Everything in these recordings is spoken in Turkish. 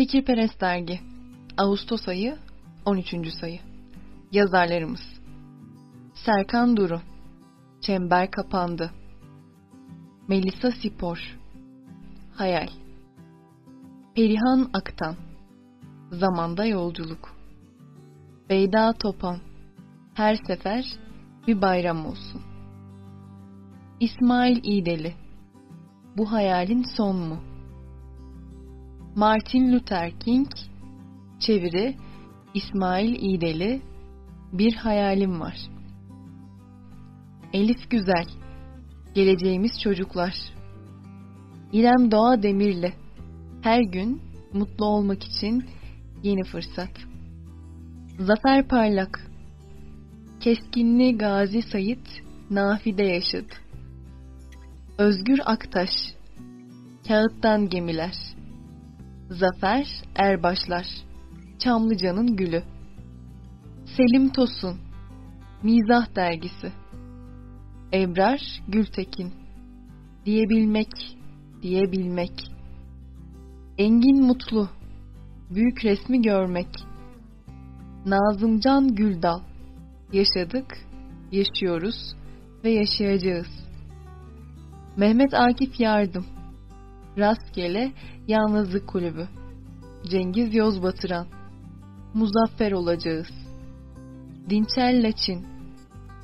Fikirperest Dergi. Ağustos ayı 13. sayı. Yazarlarımız. Serkan Duru. Çember Kapandı. Melisa Sipor Hayal. Perihan Aktan. Zamanda Yolculuk. Beyda Topan Her sefer bir bayram olsun. İsmail İdeli. Bu hayalin son mu? Martin Luther King Çeviri İsmail İdeli Bir hayalim var. Elif Güzel Geleceğimiz çocuklar İrem Doğa Demirli Her gün mutlu olmak için yeni fırsat. Zafer Parlak Keskinli Gazi Sayit Nafide yaşadı. Özgür Aktaş Kağıttan Gemiler Zafer Erbaşlar Çamlıca'nın Gülü. Selim Tosun Mizah Dergisi. Ebrar Gültekin Diyebilmek, diyebilmek. Engin Mutlu Büyük resmi görmek. Nazımcan Güldal Yaşadık, yaşıyoruz ve yaşayacağız. Mehmet Akif Yardım Rastgele Yalnızlık Kulübü Cengiz Yozbatıran Muzaffer olacağız. Dinçel Laçin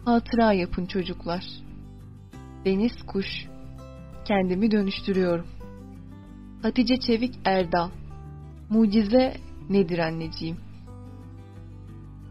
Hatıra yapın çocuklar. Deniz Kuş Kendimi dönüştürüyorum. Hatice Çevik Erdal Mucize nedir anneciğim?